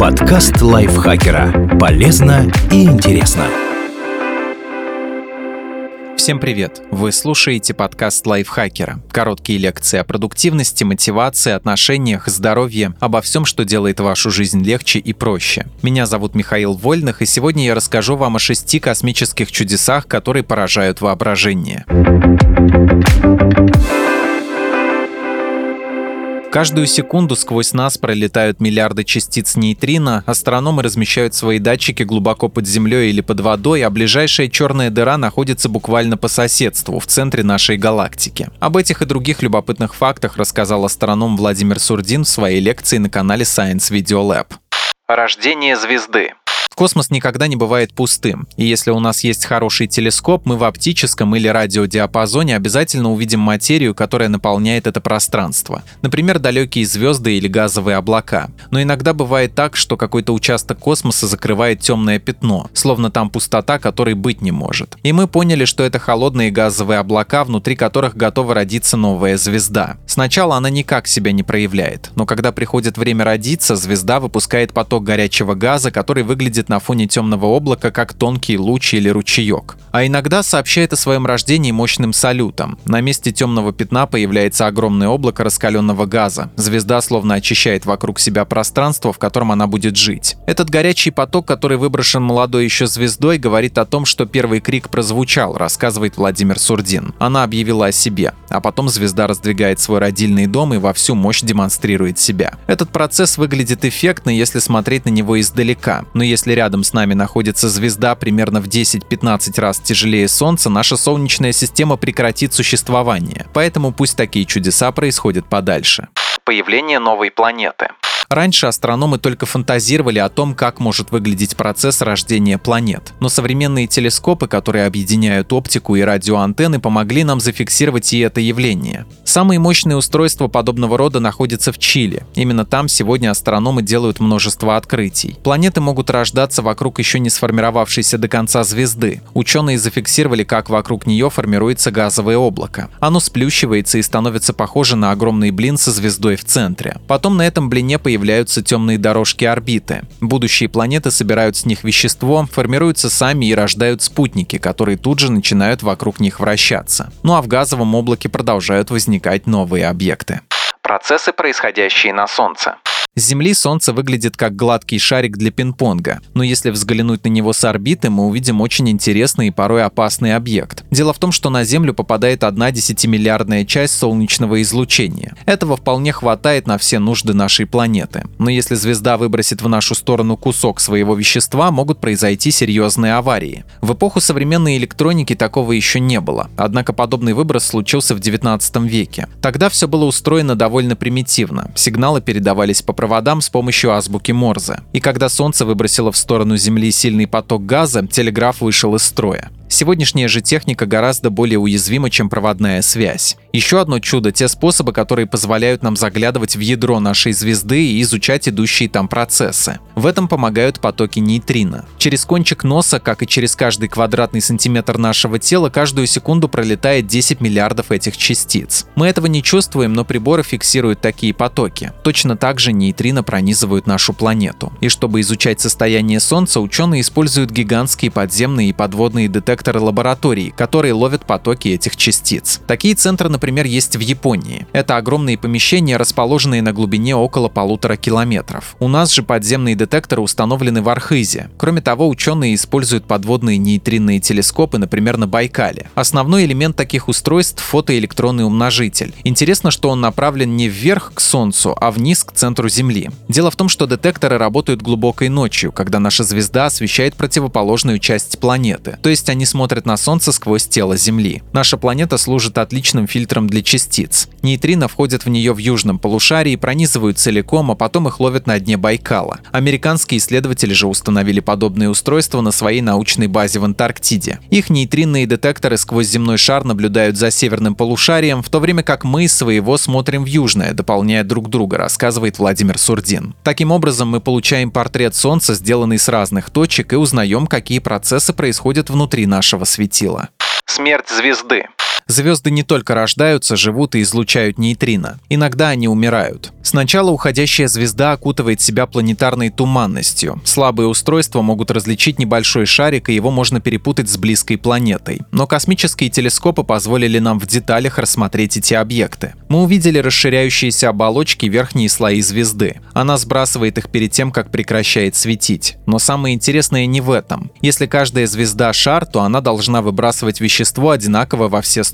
Подкаст лайфхакера. Полезно и интересно. Всем привет! Вы слушаете подкаст лайфхакера. Короткие лекции о продуктивности, мотивации, отношениях, здоровье, обо всем, что делает вашу жизнь легче и проще. Меня зовут Михаил Вольных, и сегодня я расскажу вам о шести космических чудесах, которые поражают воображение. Каждую секунду сквозь нас пролетают миллиарды частиц нейтрино, астрономы размещают свои датчики глубоко под землей или под водой, а ближайшая черная дыра находится буквально по соседству, в центре нашей галактики. Об этих и других любопытных фактах рассказал астроном Владимир Сурдин в своей лекции на канале Science Video Lab. Рождение звезды. Космос никогда не бывает пустым, и если у нас есть хороший телескоп, мы в оптическом или радиодиапазоне обязательно увидим материю, которая наполняет это пространство. Например, далекие звезды или газовые облака. Но иногда бывает так, что какой-то участок космоса закрывает темное пятно, словно там пустота, которой быть не может. И мы поняли, что это холодные газовые облака, внутри которых готова родиться новая звезда. Сначала она никак себя не проявляет, но когда приходит время родиться, звезда выпускает поток горячего газа, который выглядит выглядит на фоне темного облака как тонкий луч или ручеек. А иногда сообщает о своем рождении мощным салютом. На месте темного пятна появляется огромное облако раскаленного газа. Звезда словно очищает вокруг себя пространство, в котором она будет жить. Этот горячий поток, который выброшен молодой еще звездой, говорит о том, что первый крик прозвучал, рассказывает Владимир Сурдин. Она объявила о себе, а потом звезда раздвигает свой родильный дом и во всю мощь демонстрирует себя. Этот процесс выглядит эффектно, если смотреть на него издалека, но если рядом с нами находится звезда примерно в 10-15 раз тяжелее Солнца, наша Солнечная система прекратит существование. Поэтому пусть такие чудеса происходят подальше. Появление новой планеты. Раньше астрономы только фантазировали о том, как может выглядеть процесс рождения планет. Но современные телескопы, которые объединяют оптику и радиоантенны, помогли нам зафиксировать и это явление. Самые мощные устройства подобного рода находятся в Чили. Именно там сегодня астрономы делают множество открытий. Планеты могут рождаться вокруг еще не сформировавшейся до конца звезды. Ученые зафиксировали, как вокруг нее формируется газовое облако. Оно сплющивается и становится похоже на огромный блин со звездой в центре. Потом на этом блине появляется появляются темные дорожки орбиты. Будущие планеты собирают с них вещество, формируются сами и рождают спутники, которые тут же начинают вокруг них вращаться. Ну а в газовом облаке продолжают возникать новые объекты. Процессы, происходящие на Солнце. С Земли Солнце выглядит как гладкий шарик для пинг-понга, но если взглянуть на него с орбиты, мы увидим очень интересный и порой опасный объект. Дело в том, что на Землю попадает одна десятимиллиардная часть солнечного излучения. Этого вполне хватает на все нужды нашей планеты. Но если звезда выбросит в нашу сторону кусок своего вещества, могут произойти серьезные аварии. В эпоху современной электроники такого еще не было, однако подобный выброс случился в 19 веке. Тогда все было устроено довольно примитивно. Сигналы передавались по проводам с помощью азбуки Морзе. И когда Солнце выбросило в сторону Земли сильный поток газа, телеграф вышел из строя. Сегодняшняя же техника гораздо более уязвима, чем проводная связь. Еще одно чудо – те способы, которые позволяют нам заглядывать в ядро нашей звезды и изучать идущие там процессы. В этом помогают потоки нейтрино. Через кончик носа, как и через каждый квадратный сантиметр нашего тела, каждую секунду пролетает 10 миллиардов этих частиц. Мы этого не чувствуем, но приборы фиксируют такие потоки. Точно так же нейтрино пронизывают нашу планету. И чтобы изучать состояние Солнца, ученые используют гигантские подземные и подводные детекторы детекторы лабораторий, которые ловят потоки этих частиц. Такие центры, например, есть в Японии. Это огромные помещения, расположенные на глубине около полутора километров. У нас же подземные детекторы установлены в Архизе. Кроме того, ученые используют подводные нейтринные телескопы, например, на Байкале. Основной элемент таких устройств — фотоэлектронный умножитель. Интересно, что он направлен не вверх к Солнцу, а вниз к центру Земли. Дело в том, что детекторы работают глубокой ночью, когда наша звезда освещает противоположную часть планеты. То есть они смотрят на Солнце сквозь тело Земли. Наша планета служит отличным фильтром для частиц. Нейтрино входят в нее в южном полушарии, пронизывают целиком, а потом их ловят на дне Байкала. Американские исследователи же установили подобные устройства на своей научной базе в Антарктиде. Их нейтринные детекторы сквозь земной шар наблюдают за северным полушарием, в то время как мы своего смотрим в южное, дополняя друг друга, рассказывает Владимир Сурдин. Таким образом, мы получаем портрет Солнца, сделанный с разных точек, и узнаем, какие процессы происходят внутри нашего светила. Смерть звезды. Звезды не только рождаются, живут и излучают нейтрино. Иногда они умирают. Сначала уходящая звезда окутывает себя планетарной туманностью. Слабые устройства могут различить небольшой шарик, и его можно перепутать с близкой планетой. Но космические телескопы позволили нам в деталях рассмотреть эти объекты. Мы увидели расширяющиеся оболочки верхние слои звезды. Она сбрасывает их перед тем, как прекращает светить. Но самое интересное не в этом. Если каждая звезда шар, то она должна выбрасывать вещество одинаково во все стороны.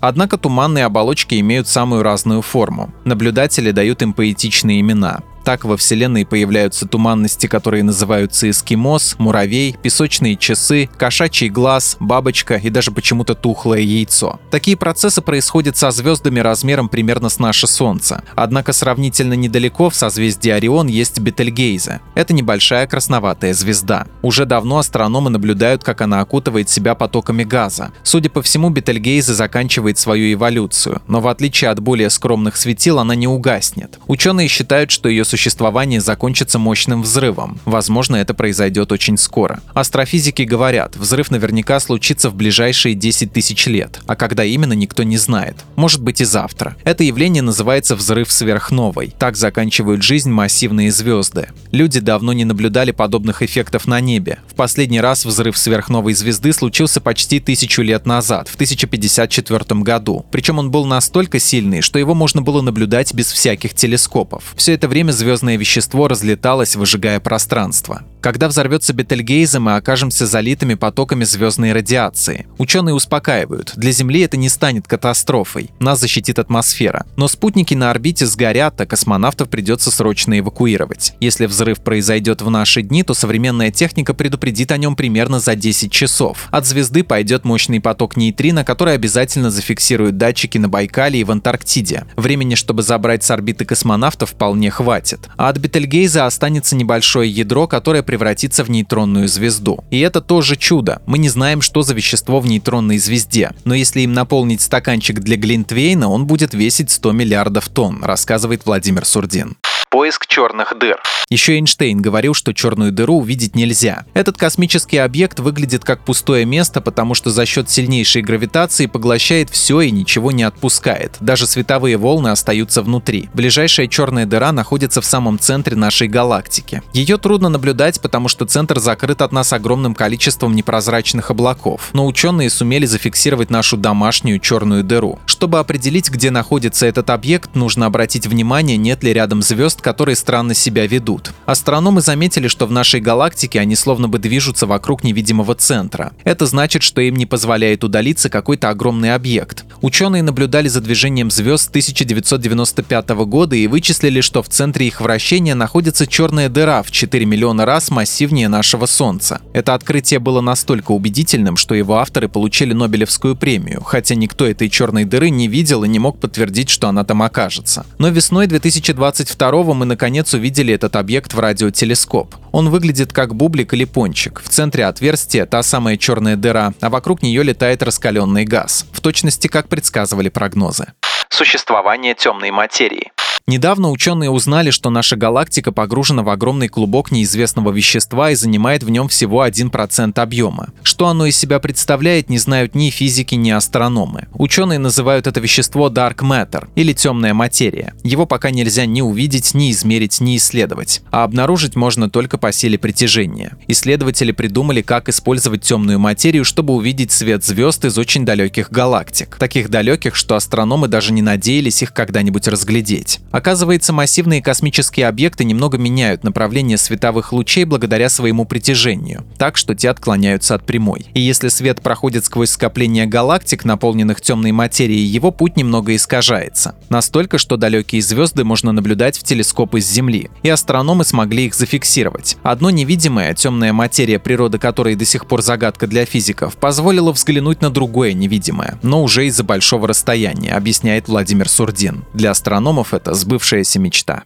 Однако туманные оболочки имеют самую разную форму. Наблюдатели дают им поэтичные имена. Так во Вселенной появляются туманности, которые называются эскимос, муравей, песочные часы, кошачий глаз, бабочка и даже почему-то тухлое яйцо. Такие процессы происходят со звездами размером примерно с наше Солнце. Однако сравнительно недалеко в созвездии Орион есть Бетельгейзе. Это небольшая красноватая звезда. Уже давно астрономы наблюдают, как она окутывает себя потоками газа. Судя по всему, Бетельгейзе заканчивает свою эволюцию, но в отличие от более скромных светил она не угаснет. Ученые считают, что ее существование закончится мощным взрывом. Возможно, это произойдет очень скоро. Астрофизики говорят, взрыв наверняка случится в ближайшие 10 тысяч лет, а когда именно никто не знает. Может быть и завтра. Это явление называется взрыв сверхновой. Так заканчивают жизнь массивные звезды. Люди давно не наблюдали подобных эффектов на небе. В последний раз взрыв сверхновой звезды случился почти тысячу лет назад, в 1054 году. Причем он был настолько сильный, что его можно было наблюдать без всяких телескопов. Все это время звездное вещество разлеталось, выжигая пространство. Когда взорвется Бетельгейзе, мы окажемся залитыми потоками звездной радиации. Ученые успокаивают, для Земли это не станет катастрофой, нас защитит атмосфера. Но спутники на орбите сгорят, а космонавтов придется срочно эвакуировать. Если взрыв произойдет в наши дни, то современная техника предупредит о нем примерно за 10 часов. От звезды пойдет мощный поток нейтрино, который обязательно зафиксируют датчики на Байкале и в Антарктиде. Времени, чтобы забрать с орбиты космонавтов, вполне хватит. А от Бетельгейза останется небольшое ядро, которое превратиться в нейтронную звезду. И это тоже чудо. Мы не знаем, что за вещество в нейтронной звезде. Но если им наполнить стаканчик для Глинтвейна, он будет весить 100 миллиардов тонн, рассказывает Владимир Сурдин поиск черных дыр. Еще Эйнштейн говорил, что черную дыру увидеть нельзя. Этот космический объект выглядит как пустое место, потому что за счет сильнейшей гравитации поглощает все и ничего не отпускает. Даже световые волны остаются внутри. Ближайшая черная дыра находится в самом центре нашей галактики. Ее трудно наблюдать, потому что центр закрыт от нас огромным количеством непрозрачных облаков. Но ученые сумели зафиксировать нашу домашнюю черную дыру. Чтобы определить, где находится этот объект, нужно обратить внимание, нет ли рядом звезд, звезд, которые странно себя ведут. Астрономы заметили, что в нашей галактике они словно бы движутся вокруг невидимого центра. Это значит, что им не позволяет удалиться какой-то огромный объект. Ученые наблюдали за движением звезд с 1995 года и вычислили, что в центре их вращения находится черная дыра в 4 миллиона раз массивнее нашего Солнца. Это открытие было настолько убедительным, что его авторы получили Нобелевскую премию, хотя никто этой черной дыры не видел и не мог подтвердить, что она там окажется. Но весной 2022 мы наконец увидели этот объект в радиотелескоп. Он выглядит как бублик или пончик. В центре отверстия та самая черная дыра, а вокруг нее летает раскаленный газ. В точности как предсказывали прогнозы. Существование темной материи. Недавно ученые узнали, что наша галактика погружена в огромный клубок неизвестного вещества и занимает в нем всего 1% объема. Что оно из себя представляет, не знают ни физики, ни астрономы. Ученые называют это вещество Dark Matter или темная материя. Его пока нельзя ни увидеть, ни измерить, ни исследовать. А обнаружить можно только по силе притяжения. Исследователи придумали, как использовать темную материю, чтобы увидеть свет звезд из очень далеких галактик. Таких далеких, что астрономы даже не надеялись их когда-нибудь разглядеть. Оказывается, массивные космические объекты немного меняют направление световых лучей благодаря своему притяжению, так что те отклоняются от прямой. И если свет проходит сквозь скопление галактик, наполненных темной материей, его путь немного искажается. Настолько, что далекие звезды можно наблюдать в телескопы с Земли, и астрономы смогли их зафиксировать. Одно невидимое, темная материя, природа которой до сих пор загадка для физиков, позволило взглянуть на другое невидимое, но уже из-за большого расстояния, объясняет Владимир Сурдин. Для астрономов это сбывшаяся мечта.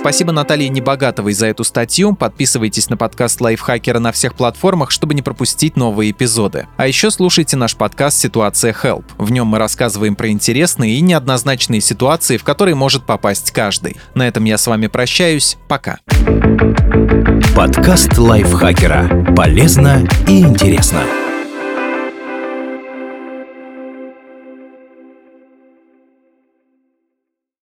Спасибо Наталье Небогатовой за эту статью. Подписывайтесь на подкаст Лайфхакера на всех платформах, чтобы не пропустить новые эпизоды. А еще слушайте наш подкаст «Ситуация Help». В нем мы рассказываем про интересные и неоднозначные ситуации, в которые может попасть каждый. На этом я с вами прощаюсь. Пока. Подкаст Лайфхакера. Полезно и интересно.